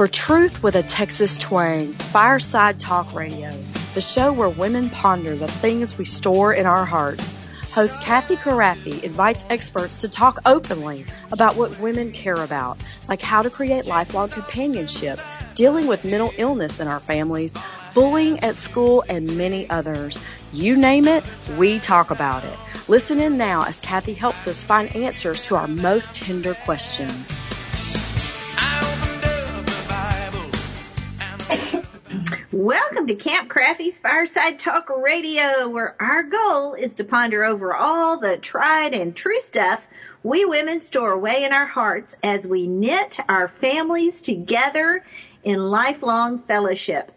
For Truth with a Texas Twang, Fireside Talk Radio, the show where women ponder the things we store in our hearts. Host Cathy Krafve invites experts to talk openly about what women care about, like how to create lifelong companionship, dealing with mental illness in our families, bullying at school, and many others. You name it, we talk about it. Listen in now as Cathy helps us find answers to our most tender questions. Welcome to Cathy Krafve's Fireside Talk Radio, where our goal is to ponder over all the tried and true stuff we women store away in our hearts as we knit our families together in lifelong fellowship.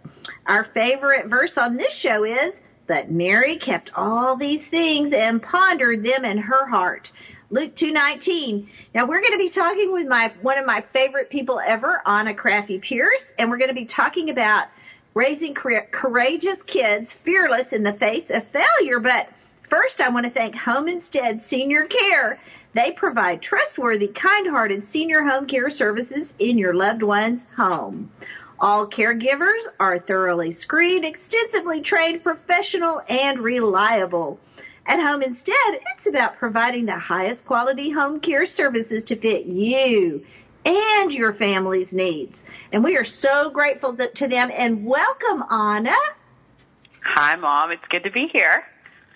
Our favorite verse on this show is, But Mary kept all these things and pondered them in her heart. Luke 2:19. Now we're going to be talking with my one of my favorite people ever, Anna Krafve Pierce, and we're going to be talking about raising courageous kids, fearless in the face of failure. But first, I want to thank Home Instead Senior Care. They provide trustworthy, kind-hearted senior home care services in your loved one's home. All caregivers are thoroughly screened, extensively trained, professional, and reliable. At Home Instead, it's about providing the highest quality home care services to fit you and your family's needs. And we are so grateful to them and welcome Anna. Hi mom, it's good to be here.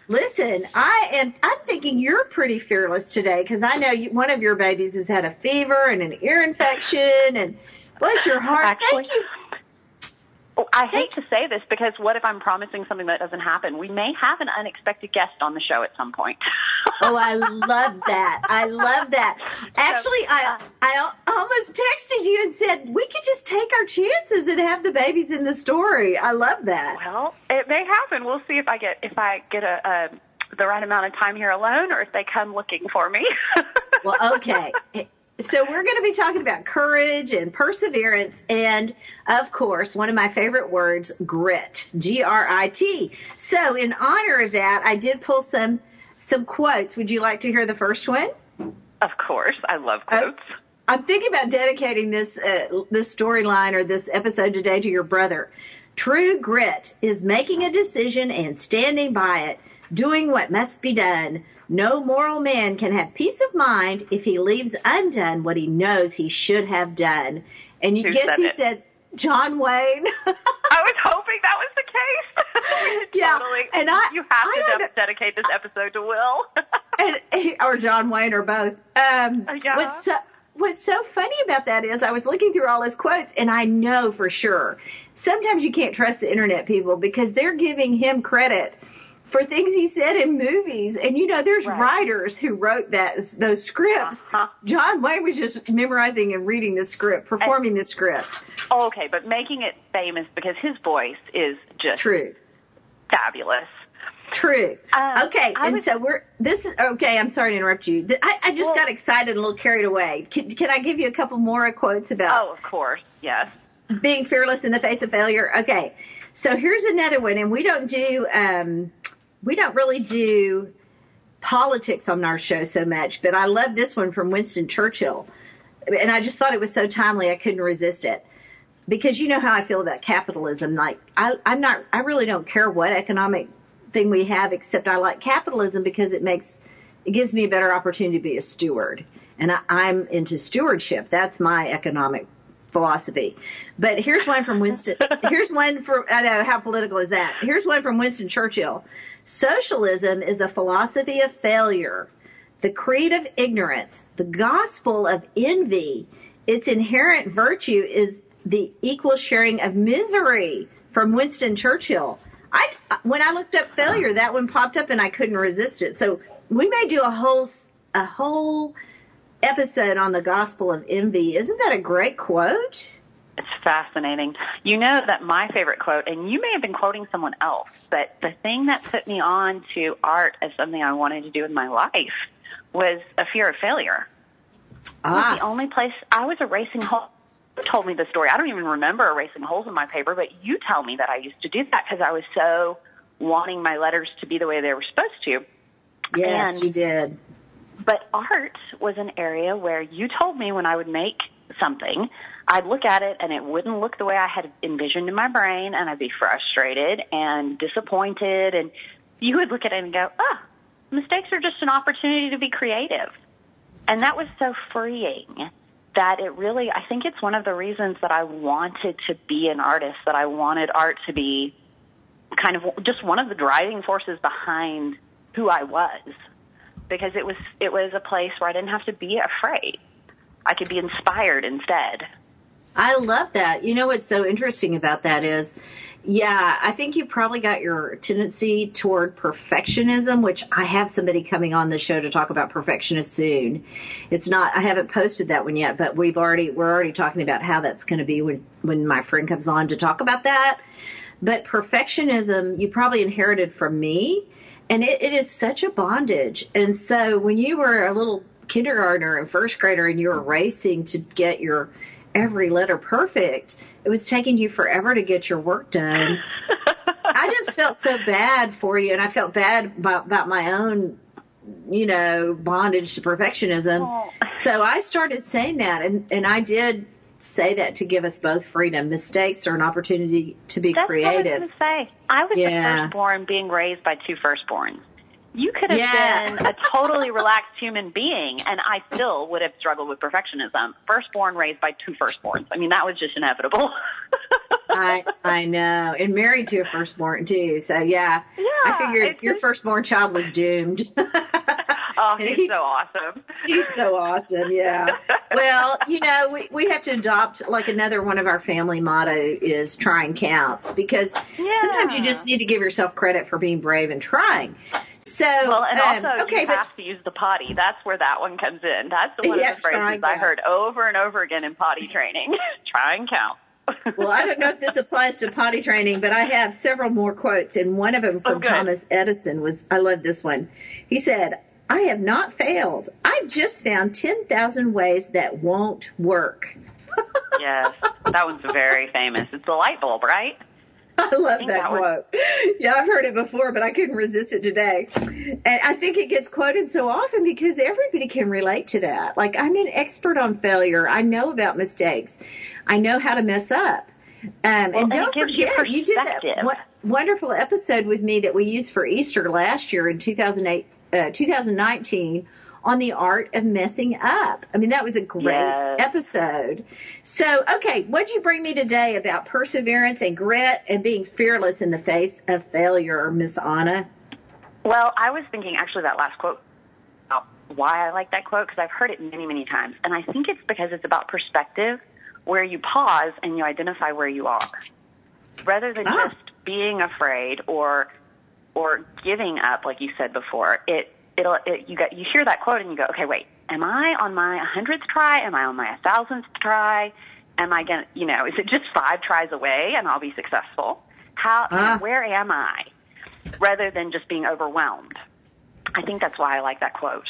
Listen, I am. I'm thinking you're pretty fearless today because I know you, one of your babies has had a fever and an ear infection, and bless your heart. Actually, Thank you. Oh, I hate to say this because what if I'm promising something that doesn't happen? We may have an unexpected guest on the show at some point. Oh, I love that. I love that. Actually, I I almost texted you and said we could just take our chances and have the babies in the story. I love that. Well, it may happen. We'll see if I get if I get a, a the right amount of time here alone or if they come looking for me. well, okay. So we're going to be talking about courage and perseverance and of course, one of my favorite words, grit, G-R-I-T. So in honor of that, I did pull some some quotes. Would you like to hear the first one? Of course. I love Oh, quotes. I'm thinking about dedicating this uh, this storyline or this episode today to your brother. True grit is making a decision and standing by it, doing what must be done. No moral man can have peace of mind if he leaves undone what he knows he should have done. And you Who guess said who it? said John Wayne? I was hoping that was the case. Yeah, totally. and I- you have I to de- dedicate this episode to Will. and, or John Wayne or both. Um, Uh, yeah. What's so, what's so funny about that is I was looking through all his quotes and I know for sure sometimes you can't trust the internet people because they're giving him credit for things he said in movies. And you know, there's Right. writers who wrote that those scripts. Uh-huh. John Wayne was just memorizing and reading the script, performing the script. okay, but making it famous because his voice is just True. Fabulous. True. Um, okay, I and was- so we're this is okay. I'm sorry to interrupt you. I, I just Well- got excited and a little carried away. Can, can I give you a couple more quotes about Oh, of course. Yes. being fearless in the face of failure? Okay, so here's another one, and we don't do um, we don't really do politics on our show so much, but I love this one from Winston Churchill, and I just thought it was so timely I couldn't resist it. Because you know how I feel about capitalism. Like I, I'm not, I really don't care what economic thing we have, except I like capitalism because it makes, it gives me a better opportunity to be a steward. And I, I'm into stewardship. That's my economic philosophy. But here's one from Winston, here's one from, I know, how political is that? Here's one from Winston Churchill. Socialism is a philosophy of failure, the creed of ignorance, the gospel of envy. Its inherent virtue is the equal sharing of misery from Winston Churchill. I, when I looked up failure, that one popped up and I couldn't resist it. So we may do a whole, a whole episode on the gospel of envy. Isn't that a great quote? It's fascinating. You know that my favorite quote, and you may have been quoting someone else, but the thing that put me on to art as something I wanted to do in my life was a fear of failure. It was the Ah, only place I was erasing holes. Told me the story. I don't even remember erasing holes in my paper, but you tell me that I used to do that because I was so wanting my letters to be the way they were supposed to. Yes, And- you did. But art was an area where you told me when I would make something, I'd look at it and it wouldn't look the way I had envisioned in my brain, and I'd be frustrated and disappointed. And you would look at it and go, oh, mistakes are just an opportunity to be creative. And that was so freeing that it really, I think it's one of the reasons that I wanted to be an artist, that I wanted art to be kind of just one of the driving forces behind who I was because it was it was a place where I didn't have to be afraid. I could be inspired instead. I love that. You know what's so interesting about that is, yeah, I think you probably got your tendency toward perfectionism, which I have somebody coming on the show to talk about perfectionist soon. It's not, I haven't posted that one yet, but we've already, we're already talking about how that's going to be when, when my friend comes on to talk about that. But perfectionism, you probably inherited from me, and it, it is such a bondage. And so when you were a little kindergartner and first grader and you were racing to get your every letter perfect, it was taking you forever to get your work done. I just felt so bad for you, and I felt bad about, about my own, you know, bondage to perfectionism. Oh. So I started saying that, and, and I did say that to give us both freedom. Mistakes are an opportunity to be That's creative. what I was say. I was Yeah. the firstborn being raised by two firstborns. You could have Yeah. been a totally relaxed human being, and I still would have struggled with perfectionism. Firstborn raised by two firstborns. I mean, that was just inevitable. I I know, and married to a firstborn too. So yeah, Yeah, I figured your just- firstborn child was doomed. oh, he's he's- so awesome. He's so awesome, yeah. Well, you know, we we have to adopt like another one of our family motto is trying counts because sometimes you just need to give yourself credit for being brave and trying. So Well, and um, also okay, you but have to use the potty. That's where that one comes in. That's the one Yeah, of the phrases I heard over and over again in potty training. Try and count. well, I don't know if this applies to potty training, but I have several more quotes, and one of them from Oh. Thomas Edison was, I love this one. He said, I have not failed. I've just found 10,000 ways that won't work. yes, that one's very famous. It's the light bulb, right? I love that that quote. Yeah, I've heard it before, but I couldn't resist it today. And I think it gets quoted so often because everybody can relate to that. Like, I'm an expert on failure. I know about mistakes. I know how to mess up. Um, and and don't gives you forget, you did that wonderful episode with me that we used for Easter last year in 2008, uh, 2019 on the art of messing up. I mean, that was a great Yes. episode. So, okay, what'd you bring me today about perseverance and grit and being fearless in the face of failure, Miss Anna? Well, I was thinking actually that last quote about why I like that quote because I've heard it many, many times. And I think it's because it's about perspective where you pause and you identify where you are. Rather than Ah. just being afraid or or giving up like you said before. It it'll it, you got you hear that quote and you go, "Okay, wait. Am I on my 100th try? Am I on my 1000th try? Am I going to, you know, is it just 5 tries away and I'll be successful? How know, Ah. where am I?" rather than just being overwhelmed. I think that's why I like that quote.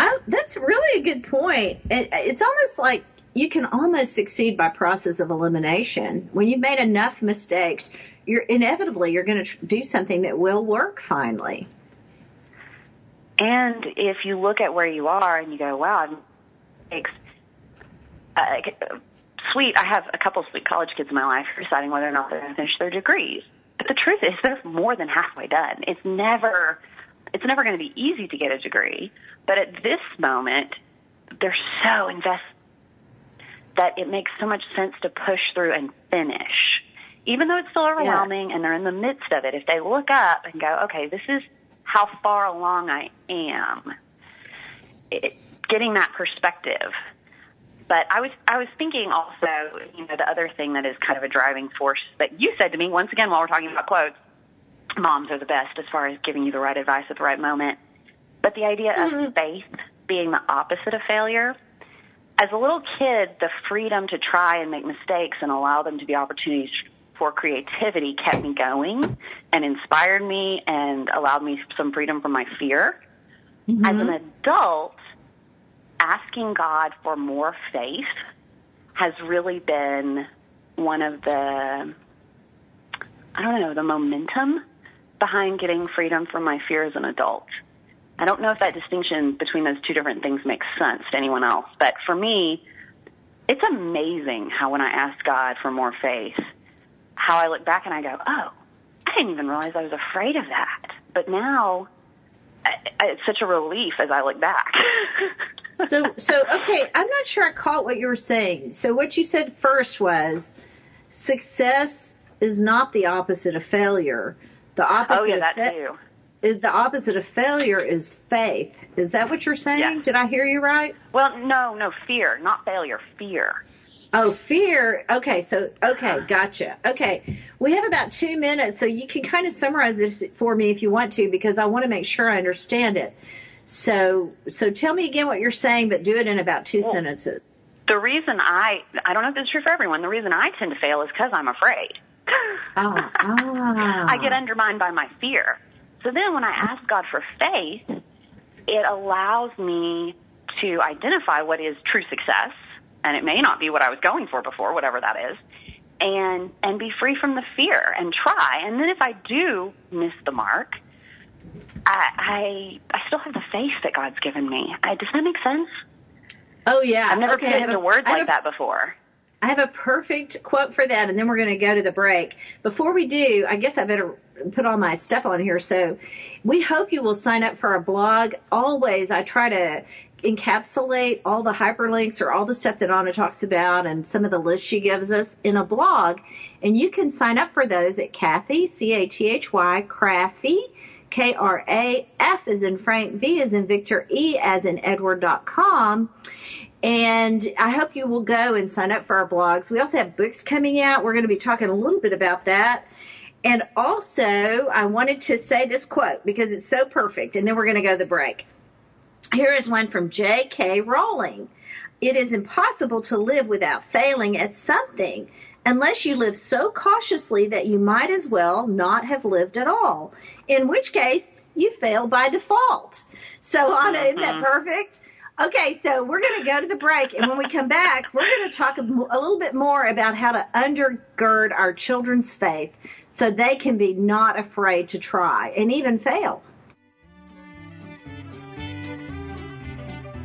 I, that's really a good point. It, it's almost like you can almost succeed by process of elimination. When you've made enough mistakes, you're inevitably you're going to tr- do something that will work finally. And if you look at where you are and you go, wow, I'm. Uh, sweet, I have a couple sweet college kids in my life who are deciding whether or not they're going to finish their degrees. But the truth is, they're more than halfway done. It's never, it's never going to be easy to get a degree. But at this moment, they're so invested that it makes so much sense to push through and finish. Even though it's still overwhelming and they're in the midst of it, if they look up and go, okay, this is how far along I am, it, getting that perspective. But I was I was thinking also, you know, the other thing that is kind of a driving force that you said to me once again while we're talking about quotes. Moms are the best as far as giving you the right advice at the right moment. But the idea of mm-hmm. faith being the opposite of failure. As a little kid, the freedom to try and make mistakes and allow them to be opportunities for creativity kept me going and inspired me and allowed me some freedom from my fear. Mm-hmm. As an adult, asking God for more faith has really been one of the, I don't know, the momentum behind getting freedom from my fear as an adult. I don't know if that distinction between those two different things makes sense to anyone else, but for me, it's amazing how when I ask God for more faith, how I look back and I go, oh, I didn't even realize I was afraid of that. But now, it's such a relief as I look back. so, so okay, I'm not sure I caught what you were saying. So, what you said first was success is not the opposite of failure. The opposite oh yeah, of that fa- too. is the opposite of failure is faith. Is that what you're saying? Yeah. Did I hear you right? Well, no, no, fear, not failure, fear. Oh, fear. Okay, so okay, gotcha. Okay, we have about two minutes, so you can kind of summarize this for me if you want to, because I want to make sure I understand it. So, so tell me again what you're saying, but do it in about two sentences. The reason I, I don't know if this is true for everyone, the reason I tend to fail is because I'm afraid. Ah, ah. I get undermined by my fear. So then when I ask God for faith, it allows me to identify what is true success, and it may not be what I was going for before, whatever that is, and and be free from the fear and try. And then if I do miss the mark, I I, I still have the faith that God's given me. I, does that make sense? Oh yeah. I've never okay, put it into words like a- that before. I have a perfect quote for that, and then we're going to go to the break. Before we do, I guess I better put all my stuff on here. So we hope you will sign up for our blog. Always, I try to encapsulate all the hyperlinks or all the stuff that Anna talks about and some of the lists she gives us in a blog. And you can sign up for those at Cathy, C-A-T-H-Y, Craffy, K-R-A-F is in Frank, V is in Victor, E as in Edward dot com. And I hope you will go and sign up for our blogs. We also have books coming out. We're going to be talking a little bit about that. And also, I wanted to say this quote because it's so perfect, and then we're going to go to the break. Here is one from J.K. Rowling. It is impossible to live without failing at something unless you live so cautiously that you might as well not have lived at all, in which case you fail by default. So, Anna, isn't that uh-huh. perfect? Okay, so we're going to go to the break, and when we come back, we're going to talk a, a little bit more about how to undergird our children's faith so they can be not afraid to try and even fail.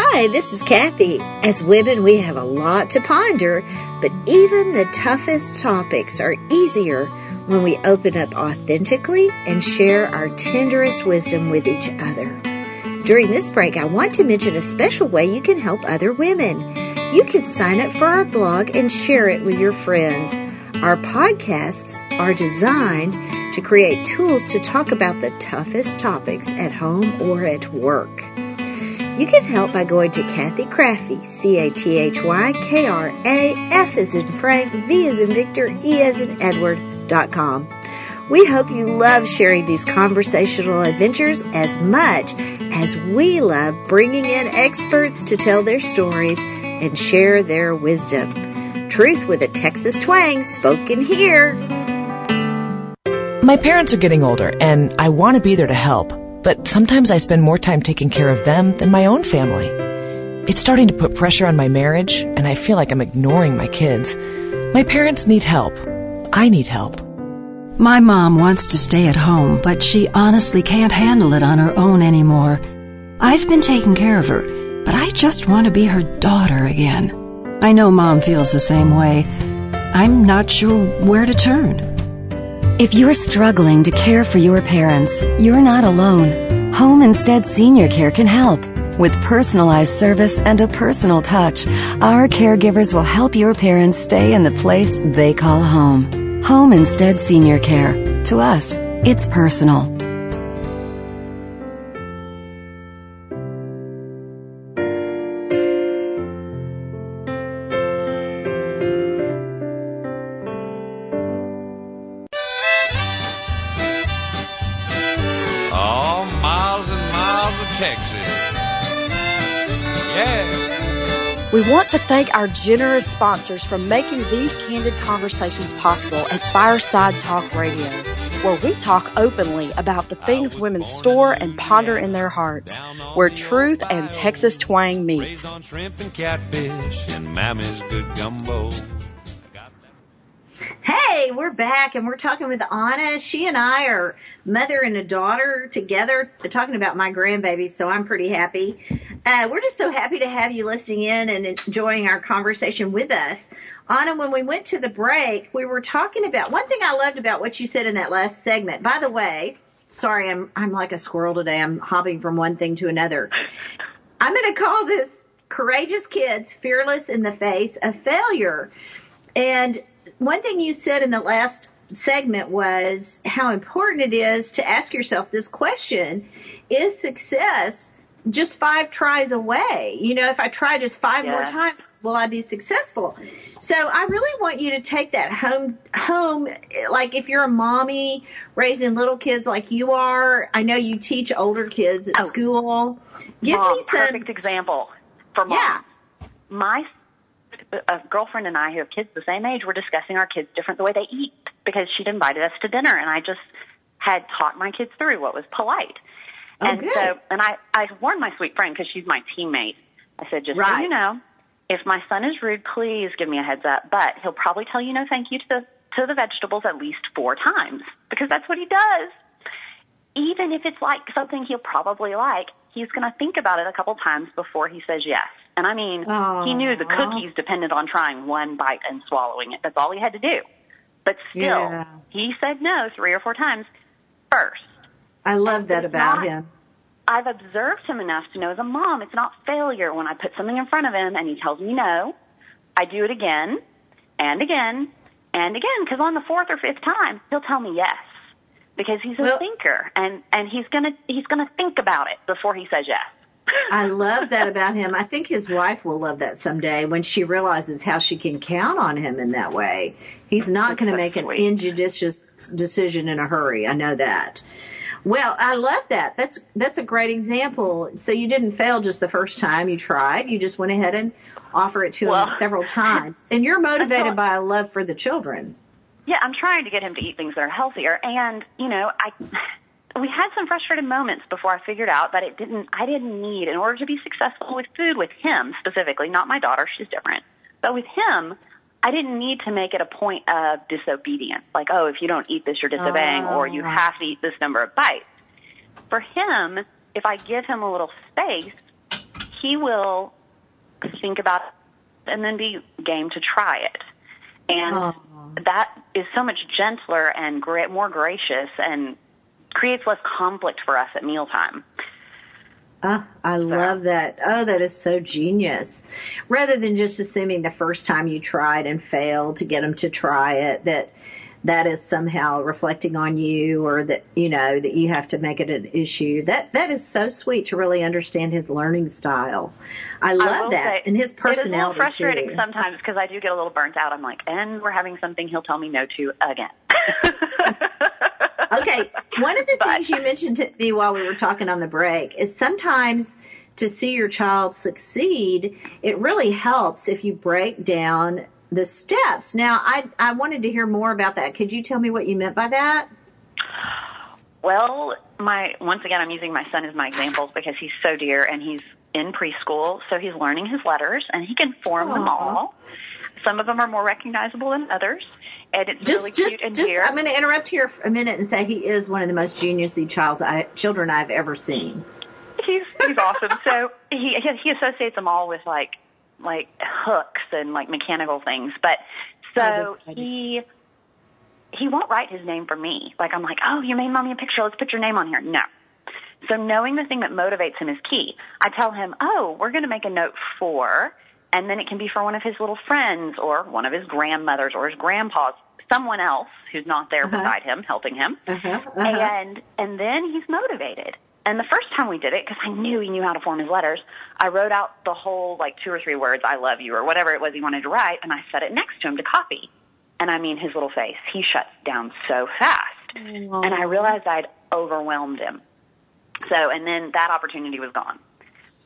Hi, this is Cathy. As women, we have a lot to ponder, but even the toughest topics are easier when we open up authentically and share our tenderest wisdom with each other. During this break, I want to mention a special way you can help other women. You can sign up for our blog and share it with your friends. Our podcasts are designed to create tools to talk about the toughest topics at home or at work. You can help by going to Cathy Krafve, C-A-T-H-Y, K-R-A-F as in Frank, V as in Victor, E as in Edward, dot com. We hope you love sharing these conversational adventures as much as we love bringing in experts to tell their stories and share their wisdom. Truth with a Texas twang spoken here. My parents are getting older, and I want to be there to help, but sometimes I spend more time taking care of them than my own family. It's starting to put pressure on my marriage, and I feel like I'm ignoring my kids. My parents need help. I need help. My mom wants to stay at home, but she honestly can't handle it on her own anymore. I've been taking care of her, but I just want to be her daughter again. I know mom feels the same way. I'm not sure where to turn. If you're struggling to care for your parents, you're not alone. Home Instead Senior Care can help. With personalized service and a personal touch, our caregivers will help your parents stay in the place they call home. Home Instead Senior Care. To us, it's personal. Texas. Yeah. We want to thank our generous sponsors for making these candid conversations possible at Fireside Talk Radio, where we talk openly about the things women store and ponder in their hearts, where truth and Texas twang meet. Hey, we're back and we're talking with Anna. She and I are mother and a daughter together talking about my grandbabies, so I'm pretty happy. Uh, we're just so happy to have you listening in and enjoying our conversation with us. Anna, when we went to the break, we were talking about one thing I loved about what you said in that last segment. By the way, sorry, I'm I'm like a squirrel today. I'm hopping from one thing to another. I'm going to call this courageous kids fearless in the face of failure. And one thing you said in the last segment was how important it is to ask yourself this question is success just five tries away you know if i try just five more times will i be successful so i really want you to take that home home like if you're a mommy raising little kids like you are i know you teach older kids at Oh. school give Mom, me some perfect example for mom. Yeah. My a girlfriend and I who have kids the same age were discussing our kids different the way they eat because she'd invited us to dinner and I just had taught my kids through what was polite. Oh, and good. so, and I, I warned my sweet friend because she's my teammate. I said, just so you know, if my son is rude, please give me a heads up. But he'll probably tell you no thank you to the, to the vegetables at least four times because that's what he does. Even if it's like something he'll probably like, he's going to think about it a couple times before he says yes. And I mean, he knew the cookies depended on trying one bite and swallowing it. That's all he had to do. But still, Yeah. he said no three or four times first. i love that about not- him I've observed him enough to know as a mom, it's not failure when I put something in front of him and he tells me no. I do it again and again and again because on the fourth or fifth time he'll tell me yes because he's a Well- thinker and and he's gonna he's gonna think about it before he says yes. I love that about him. I think his wife will love that someday when she realizes how she can count on him in that way. He's not going to make an injudicious decision in a hurry. I know that. Well, I love that. That's that's a great example. So you didn't fail just the first time you tried. You just went ahead and offer it to him several times. And you're motivated by a love for the children. Yeah, I'm trying to get him to eat things that are healthier. And, you know, I we had some frustrated moments before I figured out that it didn't I didn't need in order to be successful with food with him specifically, not my daughter, she's different. But with him, I didn't need to make it a point of disobedience. Like, oh, if you don't eat this, you're disobeying, or you Oh. have to eat this number of bites. For him, if I give him a little space, he will think about it and then be game to try it. And Oh. that is so much gentler and gra- more gracious and creates less conflict for us at mealtime. Uh, I love that. Oh, that is so genius. Rather than just assuming the first time you tried and failed to get them to try it, that that is somehow reflecting on you or that, you know, that you have to make it an issue. That, that is so sweet to really understand his learning style. I I love will that. and his personality. It is a little frustrating too. sometimes because I do get a little burnt out. I'm like, and we're having something he'll tell me no to again. Okay, one of the But- things you mentioned to me while we were talking on the break is sometimes to see your child succeed, it really helps if you break down the steps. Now, I I wanted to hear more about that. Could you tell me what you meant by that? Well, my once again, I'm using my son as my examples because he's so dear and he's in preschool, so he's learning his letters and he can form them all. Some of them are more recognizable than others, and it's Just really just cute and just dear. I'm going to interrupt here for a minute and say he is one of the most geniusy childs I, children I've ever seen. he's he's awesome. So he he associates them all with like like hooks and like mechanical things, but Oh, so funny. he he won't write his name for me. Like I'm like, oh, you made mommy a picture. Let's put your name on here. No. So knowing the thing that motivates him is key. I tell him, oh, we're going to make a note for, and then it can be for one of his little friends or one of his grandmothers or his grandpa's, someone else who's not there Uh-huh. beside him helping him Uh-huh, uh-huh. and and then he's motivated. And the first time we did it, because I knew he knew how to form his letters, I wrote out the whole like two or three words, "I love you" or whatever it was he wanted to write, and I set it next to him to copy. And I mean, his little face, he shuts down so fast, and I realized I'd overwhelmed him. So, and then that opportunity was gone.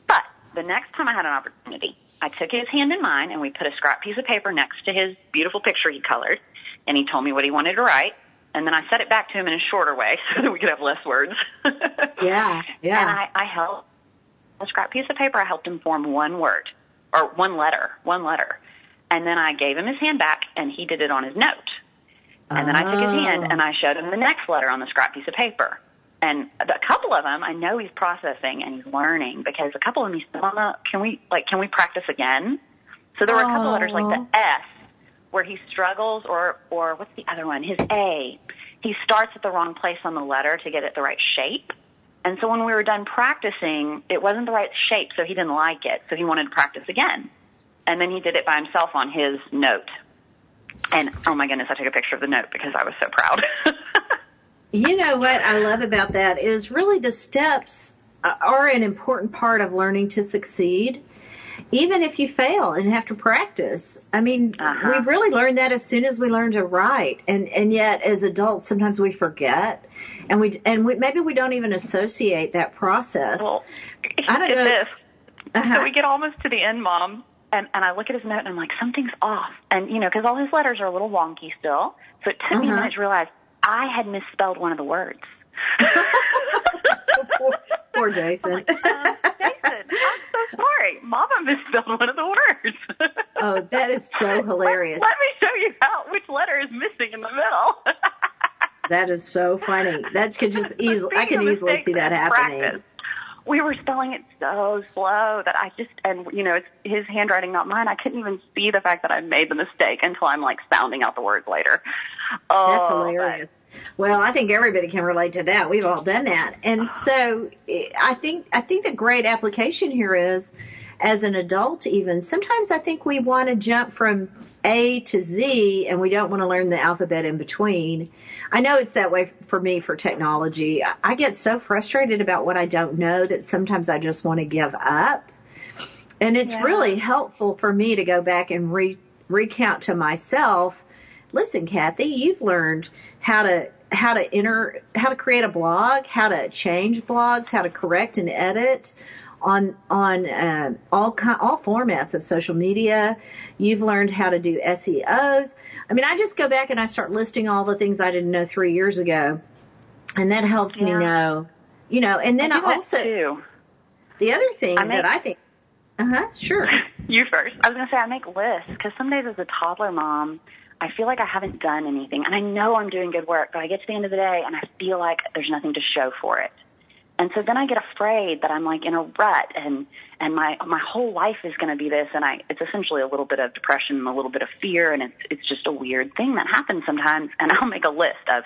But the next time I had an opportunity, I took his hand in mine and we put a scrap piece of paper next to his beautiful picture he colored and he told me what he wanted to write and then I said it back to him in a shorter way so that we could have less words. yeah, yeah. And I, I helped a scrap piece of paper. I helped him form one word or one letter, one letter. And then I gave him his hand back and he did it on his note. And then I took his hand and I oh. showed him the next letter on the scrap piece of paper. And a couple of them, I know he's processing and he's learning because a couple of them he said, Mama, can we, like, can we practice again? So there were a couple Aww. letters like the oh. S where he struggles or, or what's the other one? His A. He starts at the wrong place on the letter to get it the right shape. And so when we were done practicing, it wasn't the right shape, so he didn't like it. So he wanted to practice again. And then he did it by himself on his note. And oh my goodness, I took a picture of the note because I was so proud. You know what I love about that is really the steps are an important part of learning to succeed. Even if you fail and have to practice. I mean, Uh-huh. we really learn that as soon as we learn to write. And, and yet as adults, sometimes we forget and we, and we, maybe we don't even associate that process. well, I don't know. this. Uh-huh. So we get almost to the end, Mom, and, and I look at his note and I'm like, something's off. And, you know, because all his letters are a little wonky still. So it took me a Uh-huh. minute to realize I had misspelled one of the words. poor, poor Jason. Um, I'm so sorry. Mama misspelled one of the words. oh, that is so hilarious. Let me show you how which letter is missing in the middle. That is so funny. That could just easily, I can easily see that happening. practice, we were spelling it so slow that I just, and you know, it's his handwriting, not mine. I couldn't even see the fact that I made the mistake until I'm like sounding out the words later. Oh, That's hilarious. Well, I think everybody can relate to that. We've all done that. And so eh, I think, I think the great application here is as an adult even, sometimes I think we want to jump from A to Z and we don't want to learn the alphabet in between. I know it's that way for me for technology. I- I get so frustrated about what I don't know that sometimes I just want to give up. And it's Yeah. really helpful for me to go back and re- recount to myself, listen, Cathy, you've learned how to how to enter how to create a blog, how to change blogs, how to correct and edit on on uh, all ki- all formats of social media. You've learned how to do SEOs. I mean, I just go back and I start listing all the things I didn't know three years ago, and that helps me know, you know. And then I I, also too. the other thing I make- that I think, uh huh, sure. You first. I was going to say I make lists because some days as a toddler mom, I feel like I haven't done anything, and I know I'm doing good work, but I get to the end of the day and I feel like there's nothing to show for it. And so then I get afraid that I'm like in a rut and and my my whole life is going to be this and I it's essentially a little bit of depression and a little bit of fear and it's it's just a weird thing that happens sometimes and I'll make a list of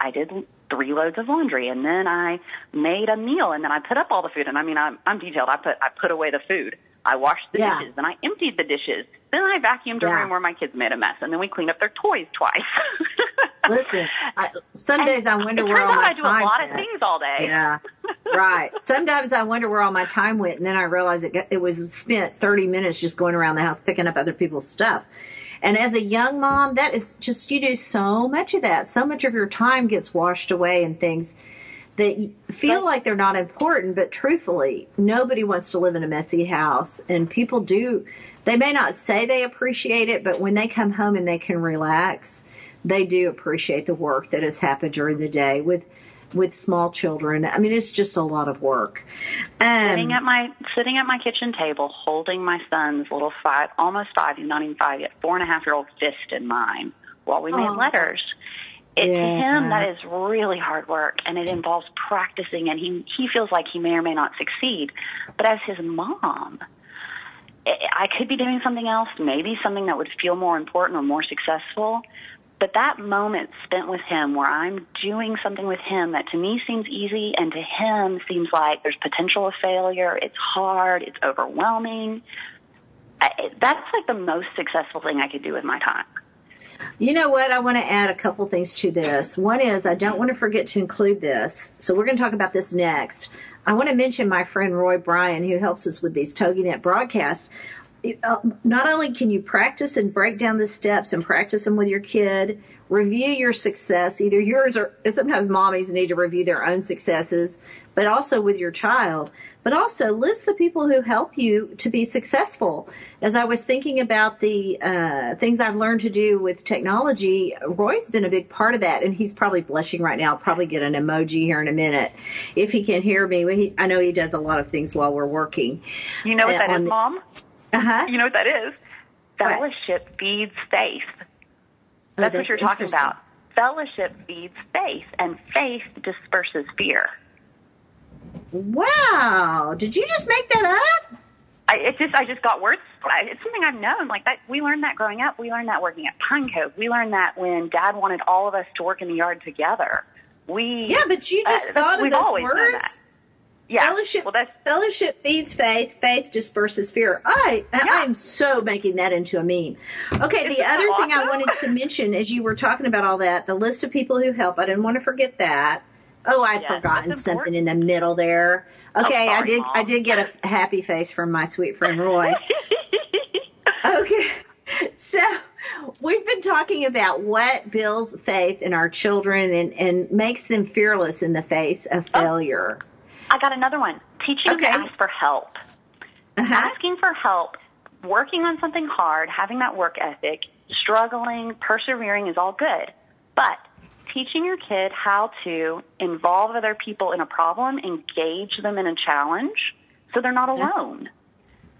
I did three loads of laundry and then I made a meal and then I put up all the food and I mean I'm I'm detailed I put I put away the food I washed the Yeah. dishes and I emptied the dishes then I vacuumed a room where my kids made a mess and then we cleaned up their toys twice Listen, I, some And days I wonder where all my I do a time lot of went. things all day Yeah, right. Sometimes I wonder where all my time went, and then I realize it, got- it was spent 30 minutes just going around the house picking up other people's stuff. And as a young mom, that is just, you do so much of that. So much of your time gets washed away in things that feel like they're not important, but truthfully, nobody wants to live in a messy house. And people do, they may not say they appreciate it, but when they come home and they can relax, they do appreciate the work that has happened during the day with, with small children. I mean, it's just a lot of work. Um, sitting at my sitting at my kitchen table, holding my son's little five, almost five, he's not even five yet, four and a half year old fist in mine while we made letters. It, To him, that is really hard work, and it involves practicing. And he he feels like he may or may not succeed, but as his mom, I I could be doing something else, maybe something that would feel more important or more successful. But that moment spent with him where I'm doing something with him that to me seems easy and to him seems like there's potential of failure, it's hard, it's overwhelming. I, that's like the most successful thing I could do with my time. You know what? I want to add a couple things to this. One is I don't want to forget to include this. So we're going to talk about this next. I want to mention my friend Roy Bryan, who helps us with these TogiNet broadcasts. Uh, not only can you practice and break down the steps and practice them with your kid, review your success, either yours or sometimes mommies need to review their own successes, but also with your child. But also list the people who help you to be successful. As I was thinking about the uh, things I've learned to do with technology, Roy's been a big part of that, and he's probably blushing right now. I'll probably get an emoji here in a minute if he can hear me. He, I know he does a lot of things while we're working. You know what that uh, is, Mom? Uh huh. You know what that is? Fellowship feeds faith. Oh, that's, that's what you're talking about. Fellowship feeds faith, and faith disperses fear. Wow! Did you just make that up? I, it just I just got words. It's something I've known. Like that, we learned that growing up. We learned that working at Pine Cove. We learned that when Dad wanted all of us to work in the yard together. We yeah, but you just uh, thought of those words. Yeah. Fellowship, well, fellowship feeds faith. Faith disperses fear. I, yeah. I'm so making that into a meme. Okay. Isn't the other awesome? thing I wanted to mention as you were talking about all that, the list of people who help, I didn't want to forget that. Oh, I'd yes, forgotten something in the middle there. Oh, okay. Oh, sorry, I did, Mom. I did get a happy face from my sweet friend Roy. okay. So we've been talking about what builds faith in our children and, and makes them fearless in the face of oh. failure. Oh. I got another one. Teaching okay. to ask for help. Uh-huh. Asking for help, working on something hard, having that work ethic, struggling, persevering is all good. But teaching your kid how to involve other people in a problem, engage them in a challenge, so they're not alone.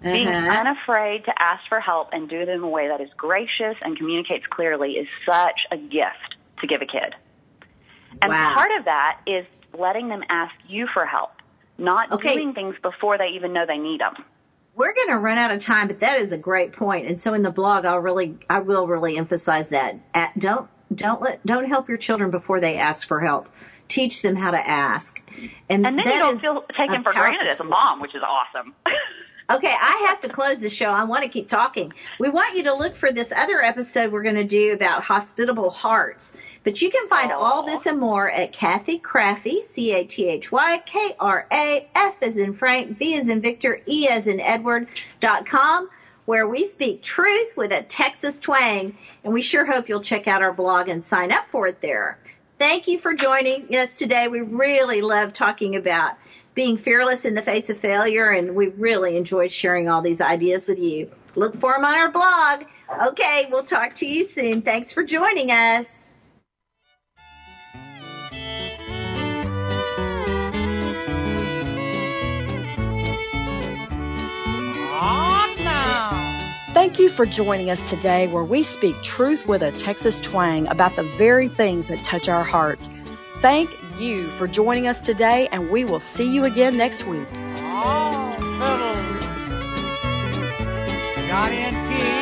Uh-huh. Being unafraid to ask for help and do it in a way that is gracious and communicates clearly is such a gift to give a kid. And wow. part of that is letting them ask you for help not okay. doing things before they even know they need them. We're going to run out of time, but that is a great point. And so in the blog, I'll really, I will really emphasize that. At, don't, don't let, don't help your children before they ask for help. Teach them how to ask. And, and then you don't feel taken for granted as a mom, which is awesome. Okay, I have to close the show. I want to keep talking. We want you to look for this other episode we're going to do about hospitable hearts. But you can find Aww. all this and more at Cathy Krafve, C-A-T-H-Y-K-R-A-F as in Frank, V as in Victor, E as in Edward dot com, where we speak truth with a Texas twang. And we sure hope you'll check out our blog and sign up for it there. Thank you for joining us today. We really love talking about being fearless in the face of failure, and we really enjoyed sharing all these ideas with you. Look for them on our blog. Okay, we'll talk to you soon. Thanks for joining us. Thank you for joining us today where we speak truth with a Texas twang about the very things that touch our hearts. Thank you for joining us today, and we will see you again next week. Oh, Johnny and Keith.